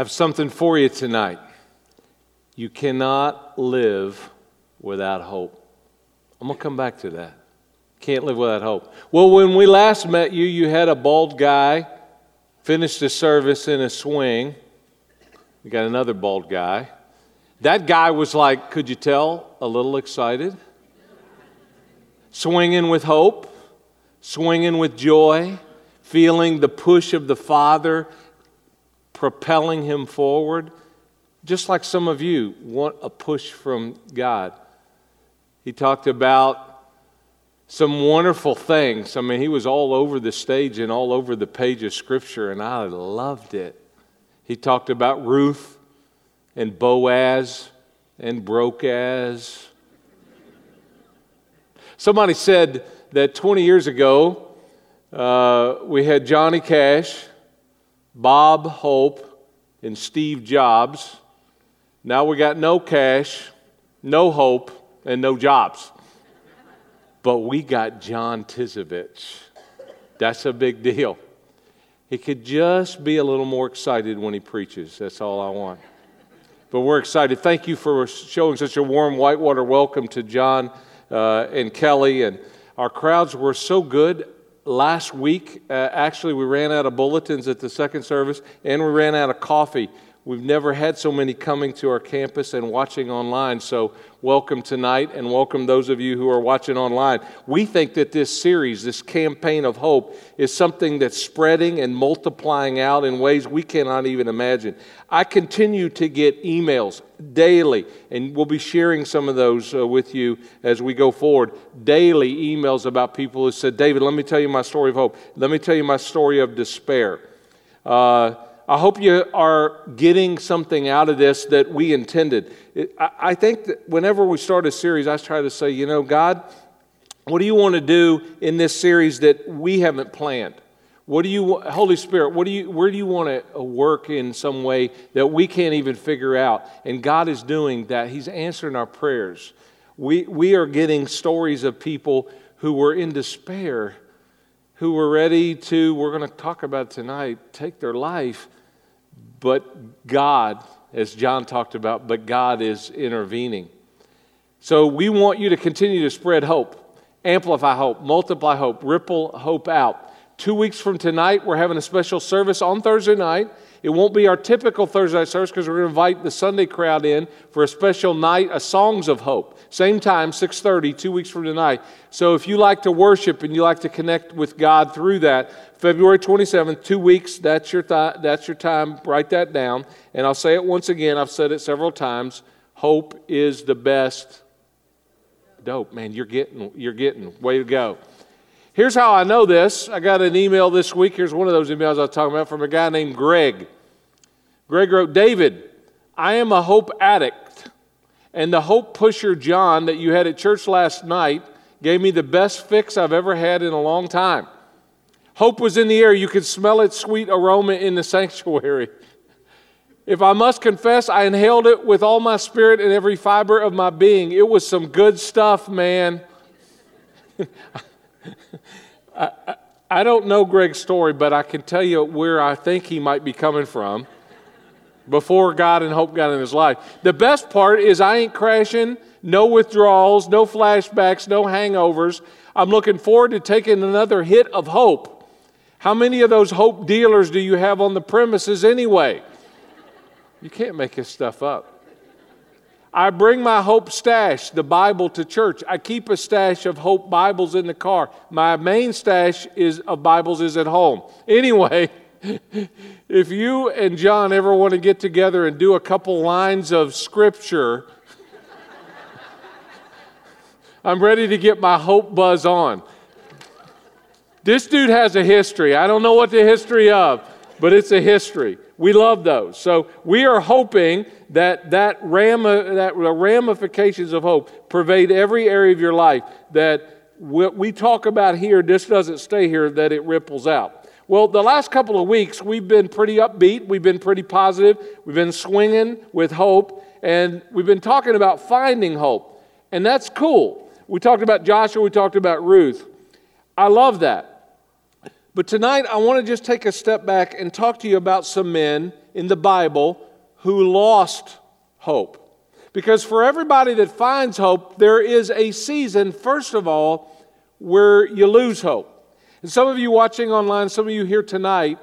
have something for you tonight. You cannot live without hope. I'm going to come back to that. Can't live without hope. Well, when we last met you, you had a bald guy, finished the service in a swing. We got another bald guy. That guy was like, could you tell, a little excited? Swinging with hope, swinging with joy, feeling the push of the Father propelling him forward, just like some of you want a push from God. He talked about some wonderful things. I mean, he was all over the stage and all over the page of Scripture, and I loved it. He talked about Ruth and Boaz and Brokaz. Somebody said that 20 years ago, uh, we had Johnny Cash Bob Hope, and Steve Jobs. Now we got no cash, no hope, and no jobs. But we got John Tizovich. That's a big deal. He could just be a little more excited when he preaches. That's all I want. But we're excited. Thank you for showing such a warm whitewater welcome to John uh, and Kelly. And our crowds were so good last week, uh, actually, we ran out of bulletins at the second service and we ran out of coffee. We've never had so many coming to our campus and watching online. So, welcome tonight and welcome those of you who are watching online. We think that this series, this campaign of hope, is something that's spreading and multiplying out in ways we cannot even imagine. I continue to get emails daily, and we'll be sharing some of those uh, with you as we go forward. Daily emails about people who said, David, let me tell you my story of hope. Let me tell you my story of despair. Uh, I hope you are getting something out of this that we intended. I think that whenever we start a series, I try to say, you know, God, what do you want to do in this series that we haven't planned? What do you, Holy Spirit, what do you, where do you want to uh, work in some way that we can't even figure out? And God is doing that. He's answering our prayers. We, we are getting stories of people who were in despair, who were ready to, we're going to talk about tonight, take their life but God, as John talked about, but God is intervening. So we want you to continue to spread hope, amplify hope, multiply hope, ripple hope out. Two weeks from tonight, we're having a special service on Thursday night. It won't be our typical Thursday night service because we're going to invite the Sunday crowd in for a special night of songs of hope. Same time, 6:30, two weeks from tonight. So if you like to worship and you like to connect with God through that, February 27th, two weeks. That's your th- that's your time. Write that down. And I'll say it once again. I've said it several times. Hope is the best. Dope, man. You're getting you're getting. Way to go. Here's how I know this. I got an email this week. Here's one of those emails I was talking about from a guy named Greg. Greg wrote, David, I am a hope addict, and the hope pusher John that you had at church last night gave me the best fix I've ever had in a long time. Hope was in the air. You could smell its sweet aroma in the sanctuary. If I must confess, I inhaled it with all my spirit and every fiber of my being. It was some good stuff, man. I, I, don't know Greg's story, but I can tell you where I think he might be coming from before God and hope got in his life. The best part is I ain't crashing, no withdrawals, no flashbacks, no hangovers. I'm looking forward to taking another hit of hope. How many of those hope dealers do you have on the premises anyway? You can't make this stuff up. I bring my hope stash, the Bible, to church. I keep a stash of hope Bibles in the car. My main stash is, of Bibles is at home. Anyway, if you and John ever want to get together and do a couple lines of scripture, I'm ready to get my hope buzz on. This dude has a history. I don't know what the history of, but it's a history. We love those. So we are hoping that that, ram, uh, that the ramifications of hope pervade every area of your life. That what we talk about here, this doesn't stay here, that it ripples out. Well, the last couple of weeks, we've been pretty upbeat. We've been pretty positive. We've been swinging with hope. And we've been talking about finding hope. And that's cool. We talked about Joshua, we talked about Ruth. I love that. But tonight, I want to just take a step back and talk to you about some men in the Bible who lost hope. Because for everybody that finds hope, there is a season, first of all, where you lose hope. And some of you watching online, some of you here tonight,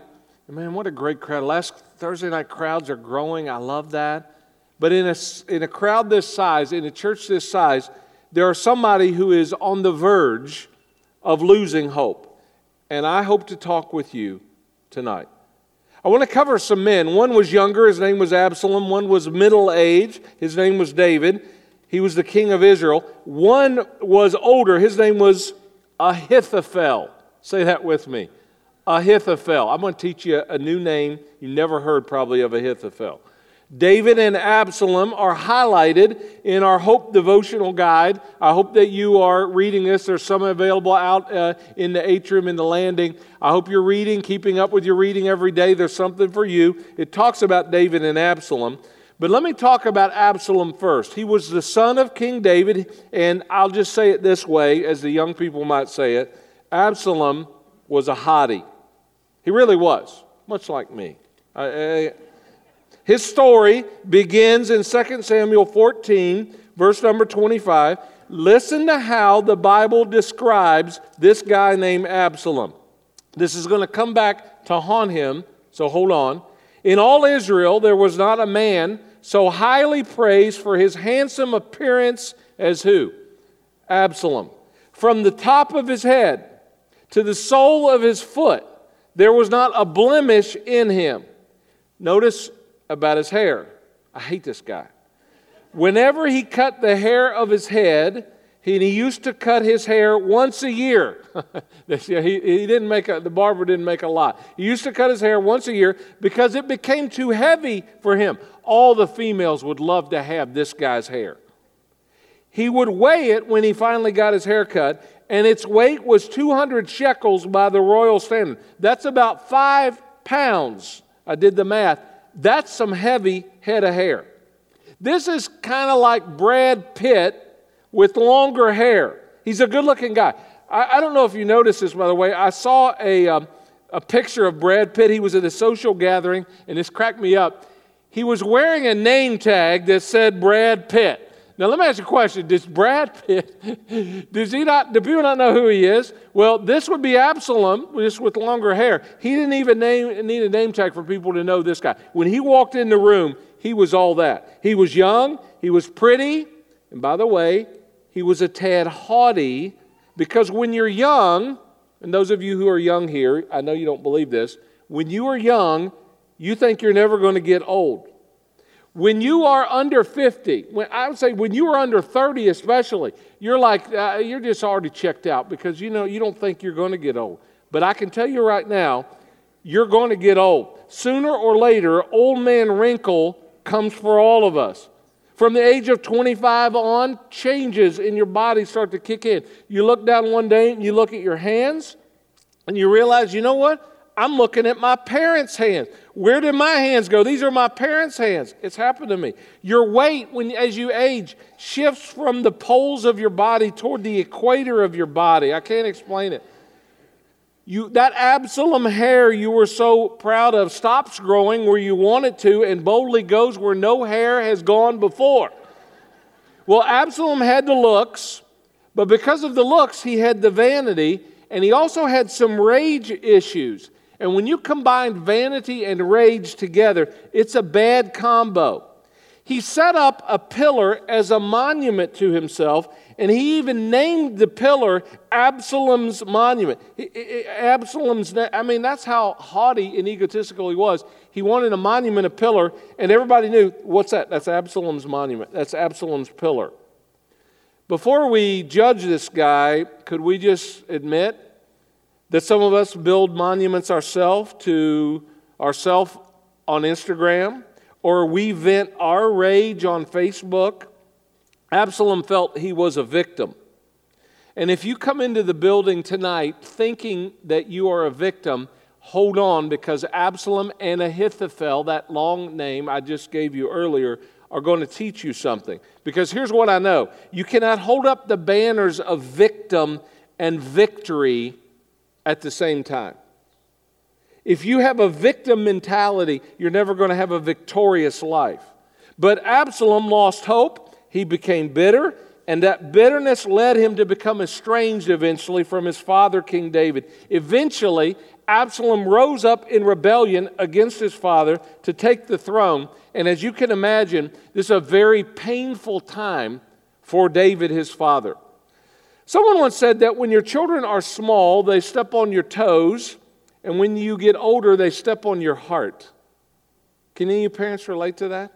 man, what a great crowd. Last Thursday night crowds are growing. I love that. But in a, in a crowd this size, in a church this size, there are somebody who is on the verge of losing hope. And I hope to talk with you tonight. I want to cover some men. One was younger, his name was Absalom. One was middle age, his name was David. He was the king of Israel. One was older, his name was Ahithophel. Say that with me. Ahithophel. I'm going to teach you a new name you never heard probably of Ahithophel. David and Absalom are highlighted in our Hope devotional guide. I hope that you are reading this. There's some available out uh, in the atrium in the landing. I hope you're reading, keeping up with your reading every day. There's something for you. It talks about David and Absalom. But let me talk about Absalom first. He was the son of King David, and I'll just say it this way, as the young people might say it Absalom was a hottie. He really was, much like me. I, I, his story begins in 2 Samuel 14, verse number 25. Listen to how the Bible describes this guy named Absalom. This is going to come back to haunt him, so hold on. In all Israel, there was not a man so highly praised for his handsome appearance as who? Absalom. From the top of his head to the sole of his foot, there was not a blemish in him. Notice about his hair. I hate this guy. Whenever he cut the hair of his head, he, he used to cut his hair once a year. he, he didn't make a, the barber didn't make a lot. He used to cut his hair once a year because it became too heavy for him. All the females would love to have this guy's hair. He would weigh it when he finally got his hair cut, and its weight was 200 shekels by the royal standard. That's about five pounds. I did the math. That's some heavy head of hair. This is kind of like Brad Pitt with longer hair. He's a good looking guy. I, I, don't know if you noticed this, by the way. I saw a, um, a picture of Brad Pitt. He was at a social gathering, and this cracked me up. He was wearing a name tag that said Brad Pitt. Now, let me ask you a question. Does Brad Pitt, does he not, do people not know who he is? Well, this would be Absalom, just with longer hair. He didn't even name, need a name tag for people to know this guy. When he walked in the room, he was all that. He was young, he was pretty, and by the way, he was a tad haughty because when you're young, and those of you who are young here, I know you don't believe this, when you are young, you think you're never going to get old. When you are under 50, when, I would say when you are under 30 especially, you're like, uh, you're just already checked out because you know you don't think you're going to get old. But I can tell you right now, you're going to get old. Sooner or later, old man wrinkle comes for all of us. From the age of 25 on, changes in your body start to kick in. You look down one day and you look at your hands and you realize, you know what? I'm looking at my parents' hands. Where did my hands go? These are my parents' hands. It's happened to me. Your weight, when as you age, shifts from the poles of your body toward the equator of your body. I can't explain it. You, that Absalom hair you were so proud of stops growing where you want it to and boldly goes where no hair has gone before. Well, Absalom had the looks, but because of the looks, he had the vanity, and he also had some rage issues. And when you combine vanity and rage together, it's a bad combo. He set up a pillar as a monument to himself, and he even named the pillar Absalom's monument. Absalom's, I mean, that's how haughty and egotistical he was. He wanted a monument, a pillar, and everybody knew what's that? That's Absalom's monument. That's Absalom's pillar. Before we judge this guy, could we just admit that some of us build monuments ourselves to ourselves on Instagram, or we vent our rage on Facebook. Absalom felt he was a victim. And if you come into the building tonight thinking that you are a victim, hold on because Absalom and Ahithophel, that long name I just gave you earlier, are going to teach you something. Because here's what I know you cannot hold up the banners of victim and victory at the same time. If you have a victim mentality, you're never going to have a victorious life. But Absalom lost hope. He became bitter, and that bitterness led him to become estranged eventually from his father, King David. Eventually, Absalom rose up in rebellion against his father to take the throne. And as you can imagine, this is a very painful time for David, his father. Someone once said that when your children are small, they step on your toes and when you get older, they step on your heart. Can any parents relate to that?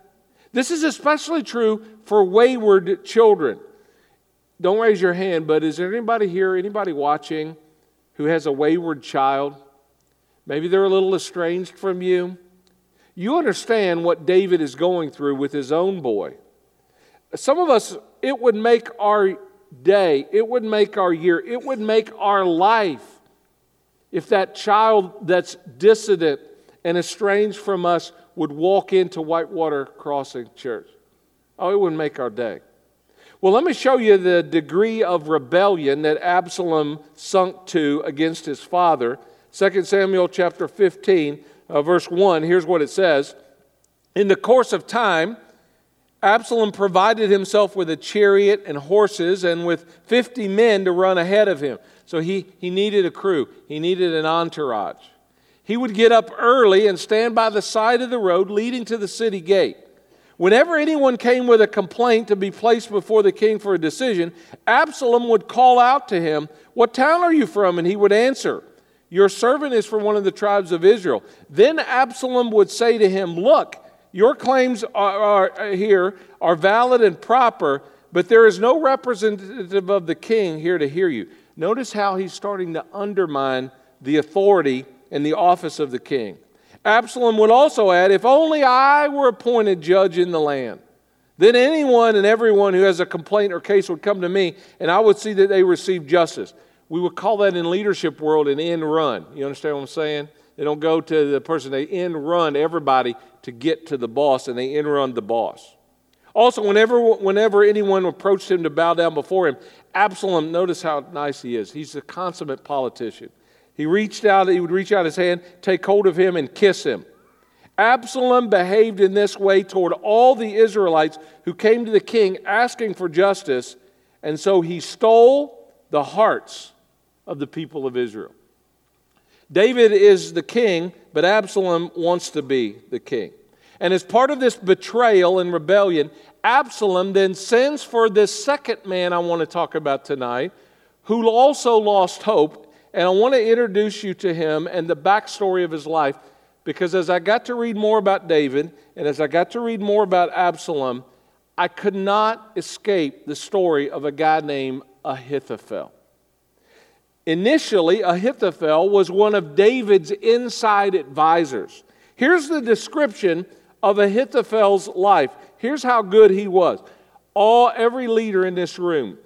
This is especially true for wayward children. Don't raise your hand, but is there anybody here, anybody watching, who has a wayward child? Maybe they're a little estranged from you. You understand what David is going through with his own boy. Some of us, it would make our day, it would make our year, it would make our life if that child that's dissident and estranged from us would walk into Whitewater Crossing Church. Oh, it would make our day. Well, let me show you the degree of rebellion that Absalom sunk to against his father. 2 Samuel chapter 15, uh, verse 1, here's what it says. In the course of time, Absalom provided himself with a chariot and horses and with 50 men to run ahead of him. So he, he needed a crew, he needed an entourage. He would get up early and stand by the side of the road leading to the city gate. Whenever anyone came with a complaint to be placed before the king for a decision, Absalom would call out to him, What town are you from? And he would answer, Your servant is from one of the tribes of Israel. Then Absalom would say to him, Look, your claims are, are, uh, here are valid and proper, but there is no representative of the king here to hear you. Notice how he's starting to undermine the authority and the office of the king. Absalom would also add, If only I were appointed judge in the land, then anyone and everyone who has a complaint or case would come to me, and I would see that they receive justice. We would call that in leadership world an end run. You understand what I'm saying? They don't go to the person, they end run everybody to get to the boss, and they end run the boss. Also, whenever, whenever anyone approached him to bow down before him, Absalom, notice how nice he is. He's a consummate politician. He reached out, he would reach out his hand, take hold of him, and kiss him. Absalom behaved in this way toward all the Israelites who came to the king asking for justice, and so he stole the hearts of the people of Israel. David is the king, but Absalom wants to be the king. And as part of this betrayal and rebellion, Absalom then sends for this second man I want to talk about tonight, who also lost hope. And I want to introduce you to him and the backstory of his life, because as I got to read more about David and as I got to read more about Absalom, I could not escape the story of a guy named Ahithophel. Initially, Ahithophel was one of David's inside advisors. Here's the description of Ahithophel's life. Here's how good he was. All every leader in this room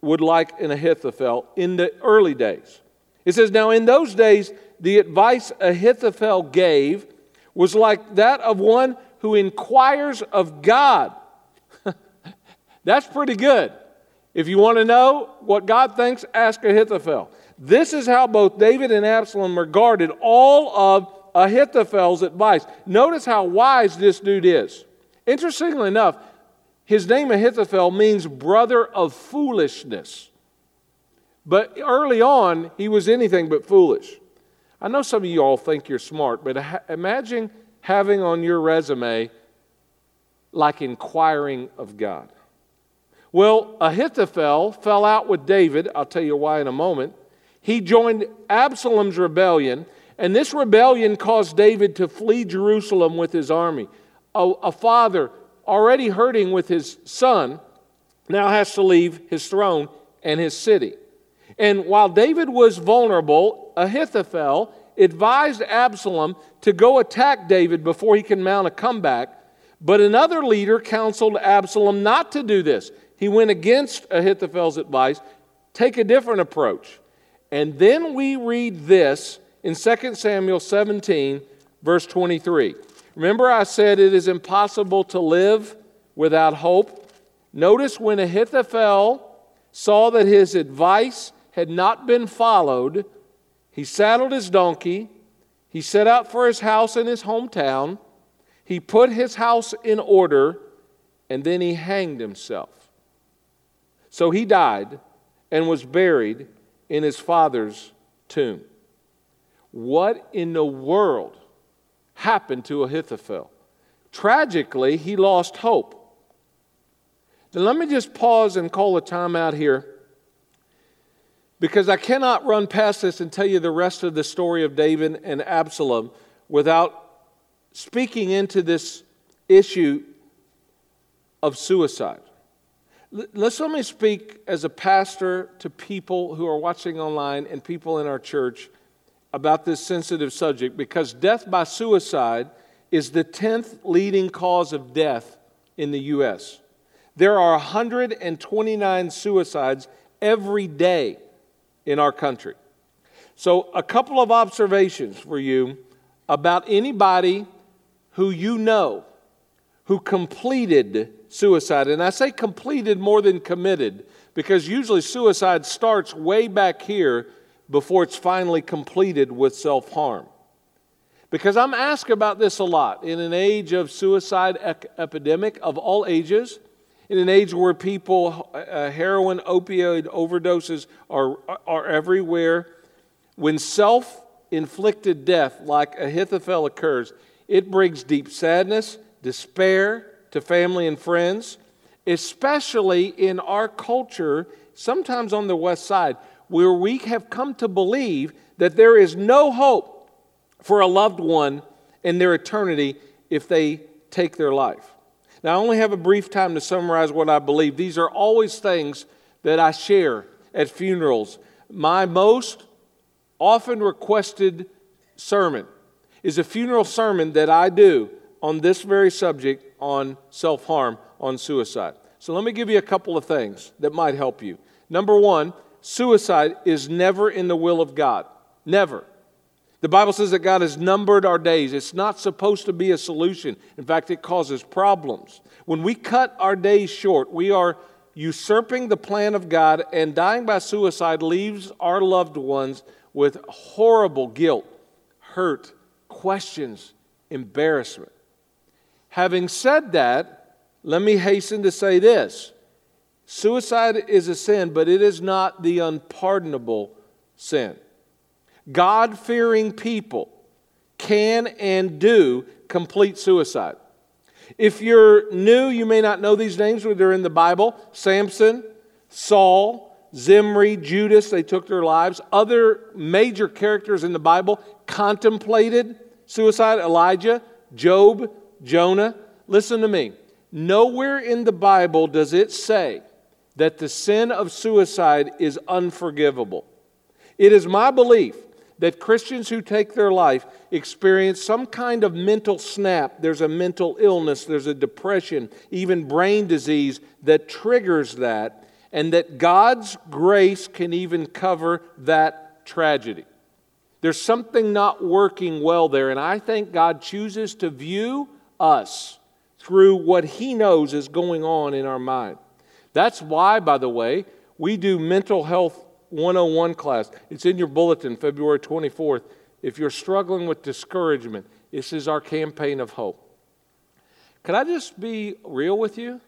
would like an Ahithophel in the early days. It says, Now in those days, the advice Ahithophel gave was like that of one who inquires of God. That's pretty good. If you want to know what God thinks, ask Ahithophel. This is how both David and Absalom regarded all of Ahithophel's advice. Notice how wise this dude is. Interestingly enough, his name Ahithophel means brother of foolishness. But early on, he was anything but foolish. I know some of you all think you're smart, but imagine having on your resume like inquiring of God. Well, Ahithophel fell out with David. I'll tell you why in a moment. He joined Absalom's rebellion and this rebellion caused David to flee Jerusalem with his army. A, a, father already hurting with his son now has to leave his throne and his city. And while David was vulnerable, Ahithophel advised Absalom to go attack David before he can mount a comeback. But another leader counseled Absalom not to do this. He went against Ahithophel's advice, take a different approach. And then we read this in 2 Samuel 17, verse 23. Remember, I said it is impossible to live without hope? Notice when Ahithophel saw that his advice had not been followed, he saddled his donkey, He set out for his house in his hometown. He put his house in order, and then he hanged himself. So he died and was buried in his father's tomb. What in the world happened to Ahithophel? Tragically, he lost hope. Now, let me just pause and call a time out here because I cannot run past this and tell you the rest of the story of David and Absalom without speaking into this issue of suicide. Let's let me speak as a pastor to people who are watching online and people in our church about this sensitive subject because death by suicide is the 10th leading cause of death in the U.S. There are 129 suicides every day in our country. So, a couple of observations for you about anybody who you know who completed suicide. And I say completed more than committed because usually suicide starts way back here before it's finally completed with self harm. Because I'm asked about this a lot in an age of suicide epidemic of all ages, in an age where people, uh, heroin, opioid overdoses are, are everywhere. When self inflicted death like Ahithophel occurs, it brings deep sadness, despair to family and friends, especially in our culture, sometimes on the west side, where we have come to believe that there is no hope for a loved one in their eternity if they take their life. Now, I only have a brief time to summarize what I believe. These are always things that I share at funerals. My most often requested sermon is a funeral sermon that I do on this very subject on self harm, on suicide. So let me give you a couple of things that might help you. Number one, suicide is never in the will of God. Never. The Bible says that God has numbered our days. It's not supposed to be a solution. In fact, it causes problems. When we cut our days short, we are usurping the plan of God, and dying by suicide leaves our loved ones with horrible guilt, hurt, questions, embarrassment. Having said that, let me hasten to say this suicide is a sin, but it is not the unpardonable sin. God fearing people can and do complete suicide. If you're new, you may not know these names, but they're in the Bible Samson, Saul, Zimri, Judas, they took their lives. Other major characters in the Bible contemplated suicide Elijah, Job, Jonah. Listen to me. Nowhere in the Bible does it say that the sin of suicide is unforgivable. It is my belief that Christians who take their life experience some kind of mental snap. There's a mental illness, there's a depression, even brain disease that triggers that, and that God's grace can even cover that tragedy. There's something not working well there, and I think God chooses to view us through what He knows is going on in our mind. That's why, by the way, we do mental health 101 class. It's in your bulletin, February 24th. If you're struggling with discouragement, this is our campaign of hope. Can I just be real with you?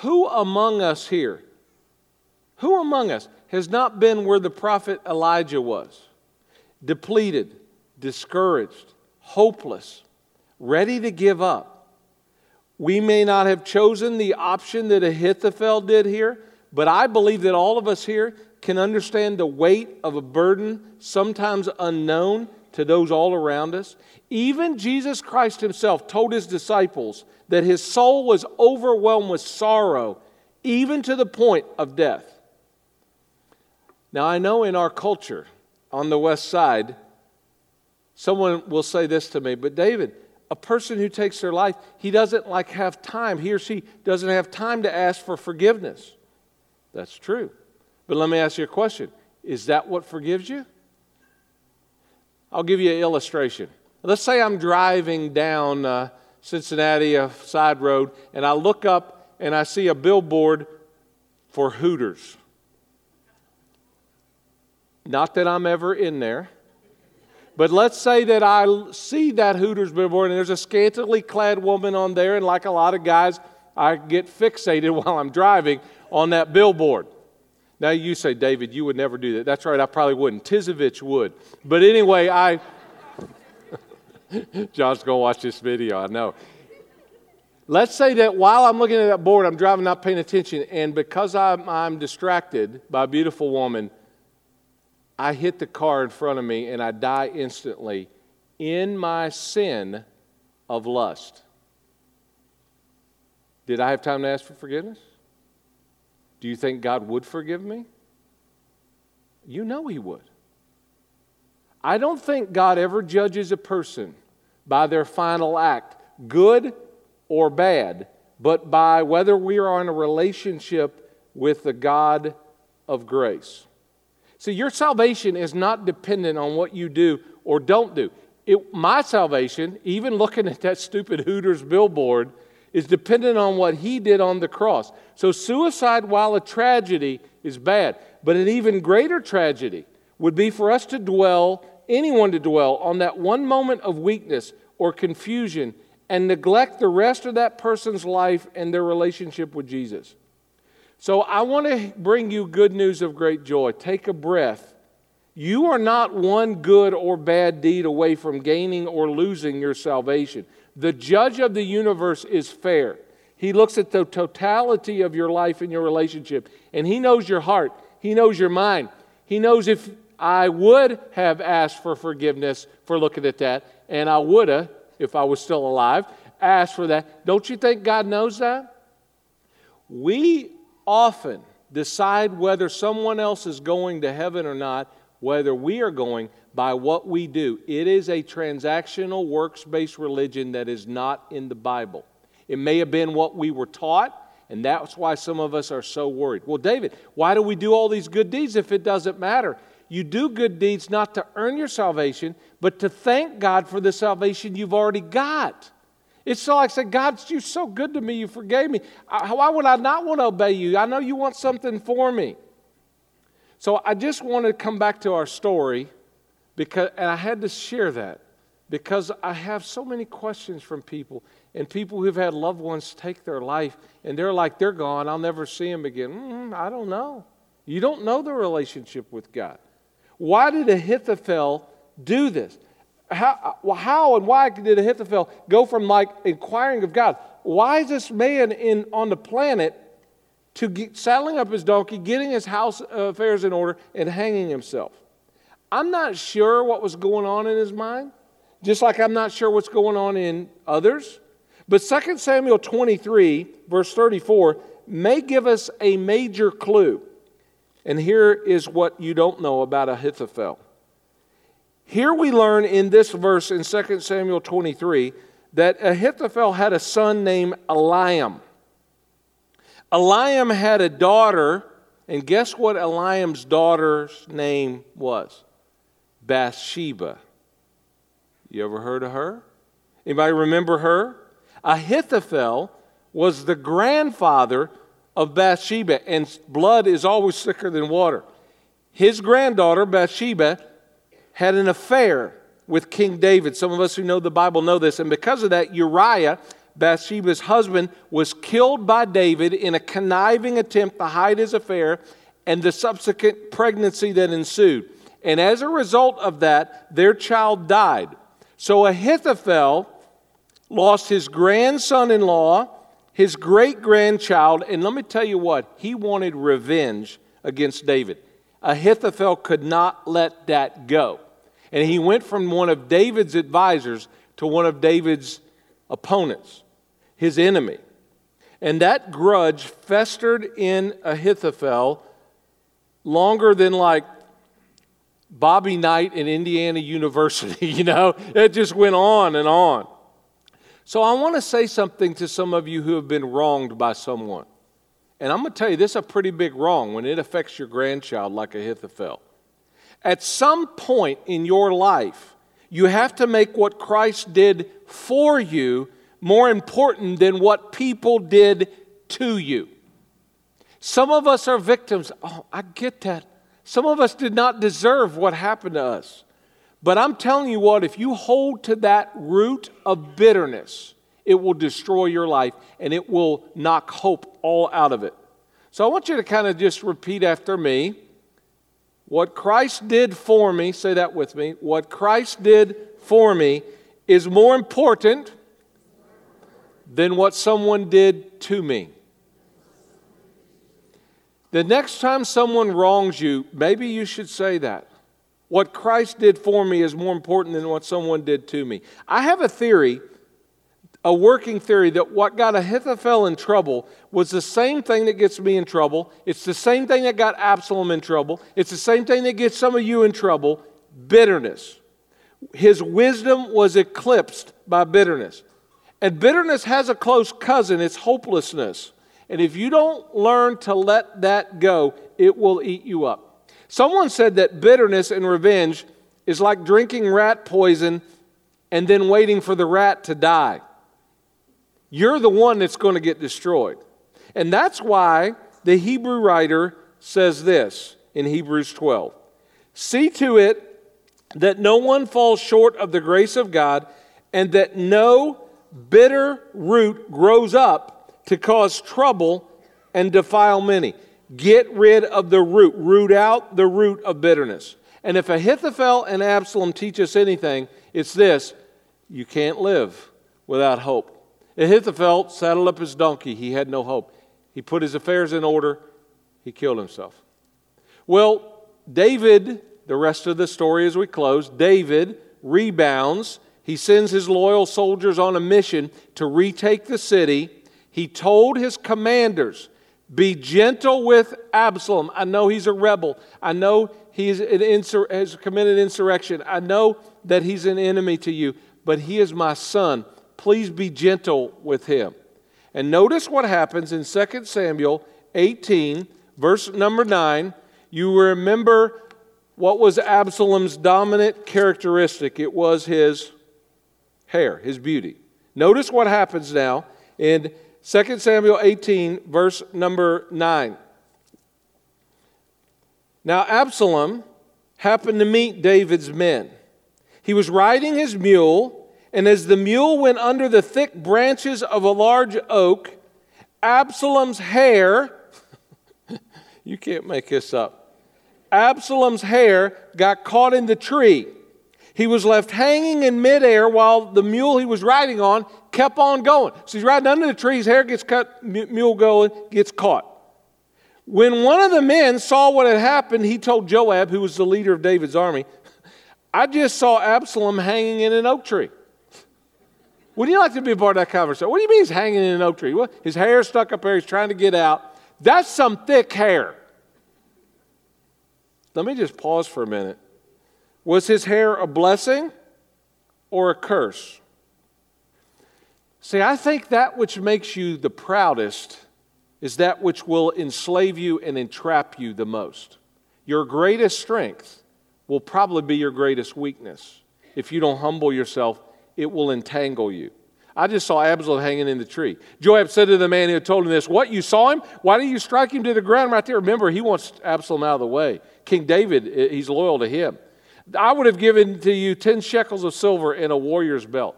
Who among us here, who among us has not been where the prophet Elijah was? Depleted, discouraged, hopeless, ready to give up. We may not have chosen the option that Ahithophel did here, but I believe that all of us here can understand the weight of a burden, sometimes unknown to those all around us. Even Jesus Christ himself told his disciples that his soul was overwhelmed with sorrow, even to the point of death. Now, I know in our culture on the west side, someone will say this to me, but David, a person who takes their life, he doesn't like have time. He or she doesn't have time to ask for forgiveness. That's true. But let me ask you a question Is that what forgives you? I'll give you an illustration. Let's say I'm driving down uh, Cincinnati, a side road, and I look up and I see a billboard for Hooters. Not that I'm ever in there, But let's say that I see that Hooters billboard and there's a scantily clad woman on there, and like a lot of guys, I get fixated while I'm driving on that billboard. Now you say, David, you would never do that. That's right, I probably wouldn't. Tizovich would. But anyway, I. John's going to watch this video, I know. Let's say that while I'm looking at that board, I'm driving, not paying attention, and because I'm, I'm distracted by a beautiful woman, I hit the car in front of me and I die instantly in my sin of lust. Did I have time to ask for forgiveness? Do you think God would forgive me? You know He would. I don't think God ever judges a person by their final act, good or bad, but by whether we are in a relationship with the God of grace. See, your salvation is not dependent on what you do or don't do. It, my salvation, even looking at that stupid Hooters billboard, is dependent on what he did on the cross. So, suicide, while a tragedy, is bad. But an even greater tragedy would be for us to dwell, anyone to dwell, on that one moment of weakness or confusion and neglect the rest of that person's life and their relationship with Jesus. So I want to bring you good news of great joy. Take a breath. You are not one good or bad deed away from gaining or losing your salvation. The judge of the universe is fair. He looks at the totality of your life and your relationship, and he knows your heart. He knows your mind. He knows if I would have asked for forgiveness for looking at that, and I would have, if I was still alive, asked for that. Don't you think God knows that? We often decide whether someone else is going to heaven or not, whether we are going by what we do. It is a transactional, works based religion that is not in the Bible. It may have been what we were taught, and that's why some of us are so worried. Well, David, why do we do all these good deeds if it doesn't matter? You do good deeds not to earn your salvation, but to thank God for the salvation you've already got. It's so like said, God, you're so good to me, you forgave me. Why would I not want to obey you? I know you want something for me. So I just want to come back to our story because and I had to share that because I have so many questions from people and people who've had loved ones take their life and they're like they're gone i'll never see them again mm, i don't know you don't know the relationship with god why did ahithophel do this how, how and why did ahithophel go from like inquiring of god why is this man in, on the planet to get, saddling up his donkey getting his house affairs in order and hanging himself i'm not sure what was going on in his mind just like i'm not sure what's going on in others but 2 Samuel 23, verse 34, may give us a major clue. And here is what you don't know about Ahithophel. Here we learn in this verse in 2 Samuel 23 that Ahithophel had a son named Eliam. Eliam had a daughter, and guess what Eliam's daughter's name was? Bathsheba. You ever heard of her? Anybody remember her? Ahithophel was the grandfather of Bathsheba, and blood is always thicker than water. His granddaughter, Bathsheba, had an affair with King David. Some of us who know the Bible know this. And because of that, Uriah, Bathsheba's husband, was killed by David in a conniving attempt to hide his affair and the subsequent pregnancy that ensued. And as a result of that, their child died. So Ahithophel lost his grandson in law, his great grandchild, and let me tell you what, he wanted revenge against David. Ahithophel could not let that go. And he went from one of David's advisors to one of David's opponents, his enemy. And that grudge festered in Ahithophel longer than like Bobby Knight in Indiana University, you know? It just went on and on. So I want to say something to some of you who have been wronged by someone. And I'm going to tell you, this is a pretty big wrong when it affects your grandchild like Ahithophel. At some point in your life, you have to make what Christ did for you more important than what people did to you. Some of us are victims. Oh, I get that. Some of us did not deserve what happened to us. But I'm telling you what, if you hold to that root of bitterness, it will destroy your life and it will knock hope all out of it. So I want you to kind of just repeat after me. What Christ did for me, say that with me. What Christ did for me is more important than what someone did to me. The next time someone wrongs you, maybe you should say that. What Christ did for me is more important than what someone did to me. I have a theory, a working theory, that what got Ahithophel in trouble was the same thing that gets me in trouble. It's the same thing that got Absalom in trouble. It's the same thing that gets some of you in trouble bitterness. His wisdom was eclipsed by bitterness. And bitterness has a close cousin, it's hopelessness. And if you don't learn to let that go, it will eat you up. Someone said that bitterness and revenge is like drinking rat poison and then waiting for the rat to die. You're the one that's going to get destroyed. And that's why the Hebrew writer says this in Hebrews 12 See to it that no one falls short of the grace of God, and that no bitter root grows up to cause trouble and defile many. Get rid of the root, root out the root of bitterness. And if Ahithophel and Absalom teach us anything, it's this you can't live without hope. Ahithophel saddled up his donkey, he had no hope. He put his affairs in order, he killed himself. Well, David the rest of the story as we close. David rebounds. He sends his loyal soldiers on a mission to retake the city. He told his commanders, Be gentle with Absalom. I know he's a rebel. I know he insur- has committed insurrection. I know that he's an enemy to you, but he is my son. Please be gentle with him. And notice what happens in 2 Samuel 18, verse number 9. You remember what was Absalom's dominant characteristic? It was his hair, his beauty. Notice what happens now in 2 Samuel 18, verse number 9. Now, Absalom happened to meet David's men. He was riding his mule, and as the mule went under the thick branches of a large oak, Absalom's hair, you can't make this up, Absalom's hair got caught in the tree. He was left hanging in midair while the mule he was riding on kept on going. So he's riding under the tree, his hair gets cut, mule going, gets caught. When one of the men saw what had happened, he told Joab, who was the leader of David's army, I just saw Absalom hanging in an oak tree. Would you like to be a part of that conversation? What do you mean he's hanging in an oak tree? Well, his hair stuck up there, he's trying to get out. That's some thick hair. Let me just pause for a minute. Was his hair a blessing or a curse? See, I think that which makes you the proudest is that which will enslave you and entrap you the most. Your greatest strength will probably be your greatest weakness. If you don't humble yourself, it will entangle you. I just saw Absalom hanging in the tree. Joab said to the man who had told him this, What, you saw him? Why didn't you strike him to the ground right there? Remember, he wants Absalom out of the way. King David, eh, he's loyal to him. I would have given to you 10 shekels of silver and a warrior's belt.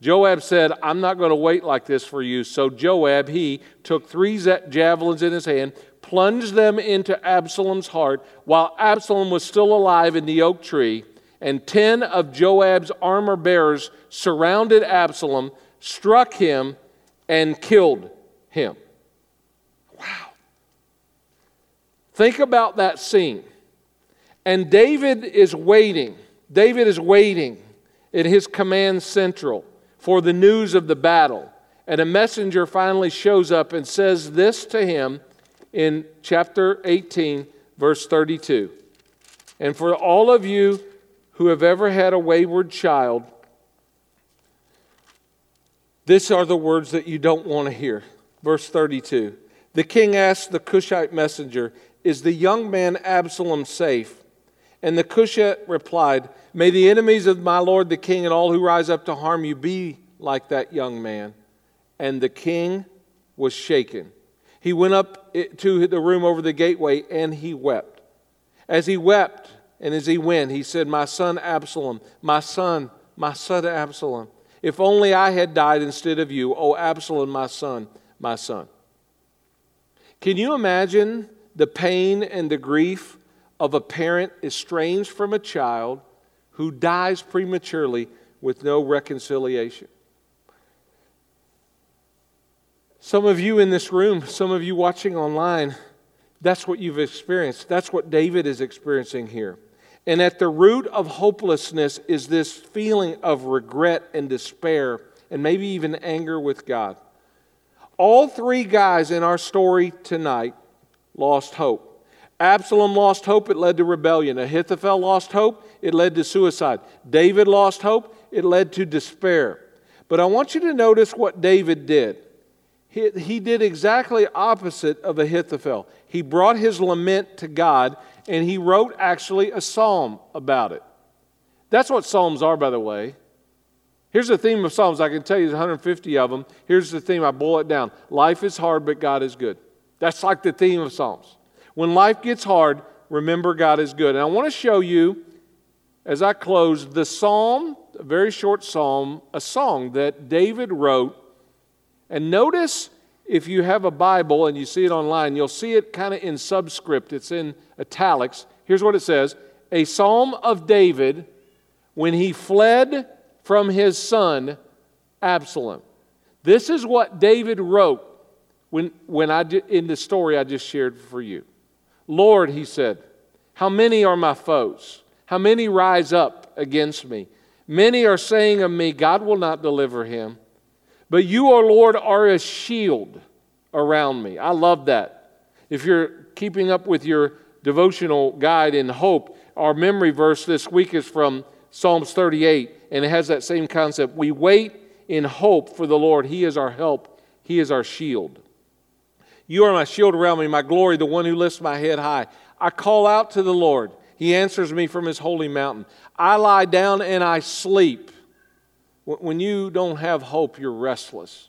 Joab said, I'm not going to wait like this for you. So Joab, he took three javelins in his hand, plunged them into Absalom's heart while Absalom was still alive in the oak tree. And 10 of Joab's armor bearers surrounded Absalom, struck him, and killed him. Wow. Think about that scene. And David is waiting. David is waiting at his command central for the news of the battle. And a messenger finally shows up and says this to him in chapter 18, verse 32. And for all of you who have ever had a wayward child, these are the words that you don't want to hear. Verse 32. The king asked the Cushite messenger, Is the young man Absalom safe? And the Cushite replied, May the enemies of my lord the king and all who rise up to harm you be like that young man. And the king was shaken. He went up to the room over the gateway and he wept. As he wept, And as he went, he said, My son Absalom, my son, my son Absalom, if only I had died instead of you, O Absalom, my son, my son. Can you imagine the pain and the grief of a parent estranged from a child who dies prematurely with no reconciliation? Some of you in this room, some of you watching online, that's what you've experienced. That's what David is experiencing here. And at the root of hopelessness is this feeling of regret and despair, and maybe even anger with God. All three guys in our story tonight lost hope. Absalom lost hope, it led to rebellion. Ahithophel lost hope, it led to suicide. David lost hope, it led to despair. But I want you to notice what David did. He, he did exactly opposite of Ahithophel. He brought his lament to God and he wrote actually a psalm about it. That's what psalms are, by the way. Here's the theme of psalms. I can tell you there's 150 of them. Here's the theme. I boil it down. Life is hard, but God is good. That's like the theme of psalms. When life gets hard, remember God is good. And I want to show you, as I close, the psalm, a very short psalm, a song that David wrote and notice if you have a Bible and you see it online, you'll see it kind of in subscript, it's in italics. Here's what it says A psalm of David when he fled from his son Absalom. This is what David wrote when, when I, in the story I just shared for you. Lord, he said, how many are my foes? How many rise up against me? Many are saying of me, God will not deliver him. But you, O Lord, are a shield around me. I love that. If you're keeping up with your devotional guide in hope, our memory verse this week is from Psalms 38, and it has that same concept. We wait in hope for the Lord. He is our help, He is our shield. You are my shield around me, my glory, the one who lifts my head high. I call out to the Lord. He answers me from his holy mountain. I lie down and I sleep. When you don't have hope, you're restless.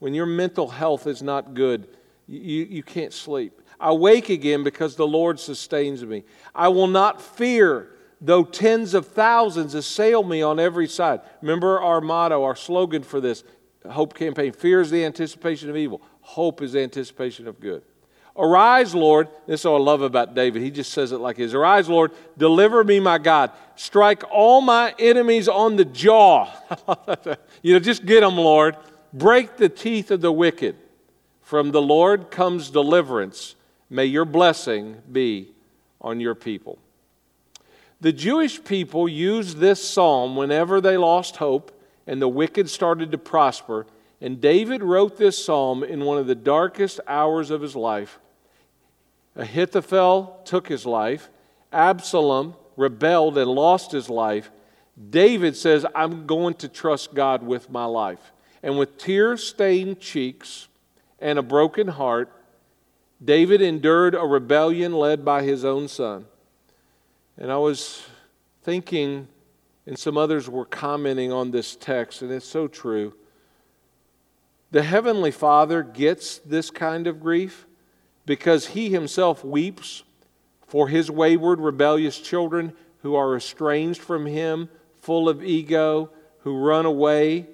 When your mental health is not good, you, you can't sleep. I wake again because the Lord sustains me. I will not fear though tens of thousands assail me on every side. Remember our motto, our slogan for this hope campaign fear is the anticipation of evil, hope is the anticipation of good. Arise, Lord. This is what I love about David. He just says it like his. Arise, Lord. Deliver me, my God. Strike all my enemies on the jaw. you know, just get them, Lord. Break the teeth of the wicked. From the Lord comes deliverance. May your blessing be on your people. The Jewish people used this psalm whenever they lost hope and the wicked started to prosper and David wrote this psalm in one of the darkest hours of his life. Ahithophel took his life. Absalom rebelled and lost his life. David says, I'm going to trust God with my life. And with tear stained cheeks and a broken heart, David endured a rebellion led by his own son. And I was thinking, and some others were commenting on this text, and it's so true. The Heavenly Father gets this kind of grief because He Himself weeps for His wayward, rebellious children who are estranged from Him, full of ego, who run away,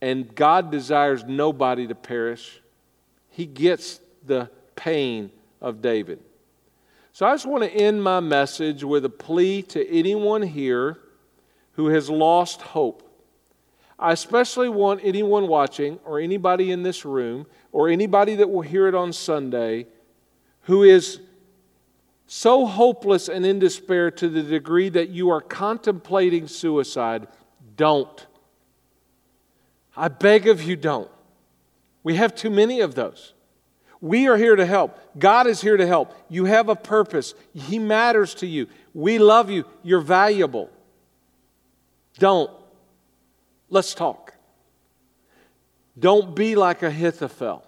and God desires nobody to perish. He gets the pain of David. So I just want to end my message with a plea to anyone here who has lost hope. I especially want anyone watching, or anybody in this room, or anybody that will hear it on Sunday, who is so hopeless and in despair to the degree that you are contemplating suicide, don't. I beg of you, don't. We have too many of those. We are here to help. God is here to help. You have a purpose. He matters to you. We love you. You're valuable. Don't. Let's talk. Don't be like Ahithophel.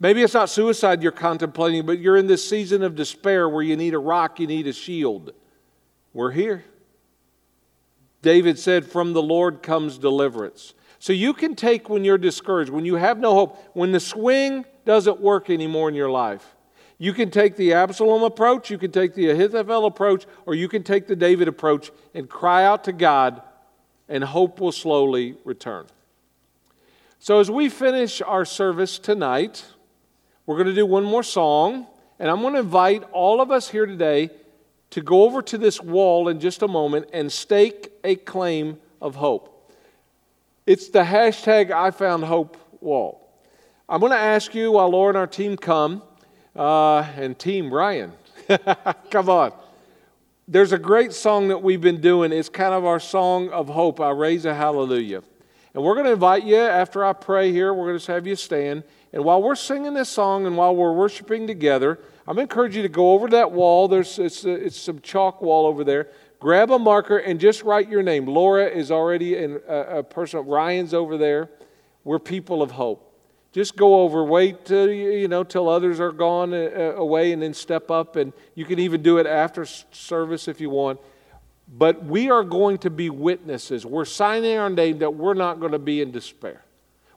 Maybe it's not suicide you're contemplating, but you're in this season of despair where you need a rock, you need a shield. We're here. David said, From the Lord comes deliverance. So you can take when you're discouraged, when you have no hope, when the swing doesn't work anymore in your life. You can take the Absalom approach, you can take the Ahithophel approach, or you can take the David approach and cry out to God, and hope will slowly return. So, as we finish our service tonight, we're going to do one more song, and I'm going to invite all of us here today to go over to this wall in just a moment and stake a claim of hope. It's the hashtag I found hope wall. I'm going to ask you while Laura and our team come uh, and Team Ryan. Come on. There's a great song that we've been doing. It's kind of our song of hope. I raise a hallelujah. And we're going to invite you after I pray here. We're going to have you stand. And while we're singing this song and while we're worshiping together, I'm going to encourage you to go over to that wall. There's it's, it's some chalk wall over there. Grab a marker and just write your name. Laura is already in, a, a person. Ryan's over there. We're people of hope. Just go over, wait till, you know, till others are gone uh, uh, away, and then step up. And you can even do it after service if you want. But we are going to be witnesses. We're signing our name that we're not going to be in despair.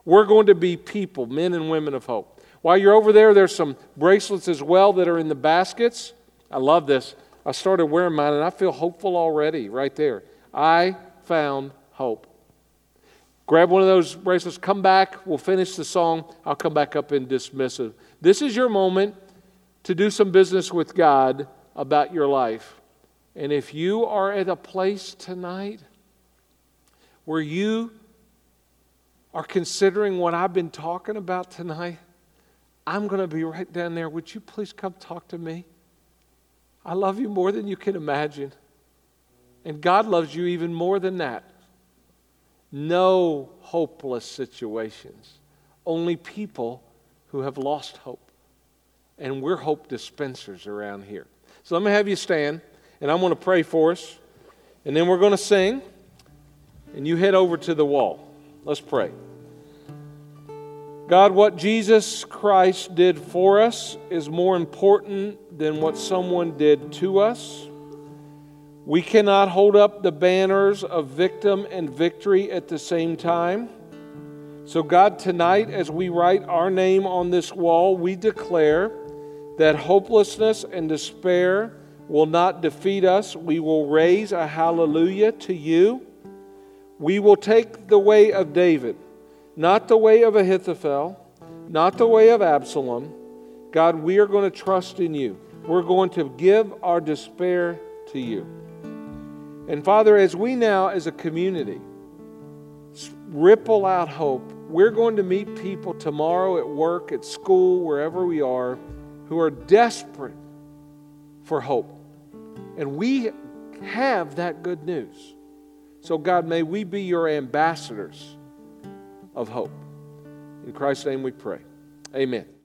We're going to be people, men and women of hope. While you're over there, there's some bracelets as well that are in the baskets. I love this. I started wearing mine and I feel hopeful already right there. I found hope. Grab one of those bracelets, come back, we'll finish the song. I'll come back up and dismiss it. This is your moment to do some business with God about your life. And if you are at a place tonight where you are considering what I've been talking about tonight, I'm going to be right down there. Would you please come talk to me? I love you more than you can imagine. And God loves you even more than that no hopeless situations, only people who have lost hope. And we're hope dispensers around here. So let me have you stand, and I'm going to pray for us, and then we're going to sing, and you head over to the wall. Let's pray. God, what Jesus Christ did for us is more important than what someone did to us. We cannot hold up the banners of victim and victory at the same time. So, God, tonight, as we write our name on this wall, we declare that hopelessness and despair will not defeat us. We will raise a hallelujah to you. We will take the way of David, not the way of Ahithophel, not the way of Absalom. God, we are going to trust in you. We're going to give our despair to you. And Father, as we now, as a community, ripple out hope, we're going to meet people tomorrow at work, at school, wherever we are, who are desperate for hope. And we have that good news. So, God, may we be your ambassadors of hope. In Christ's name we pray. Amen.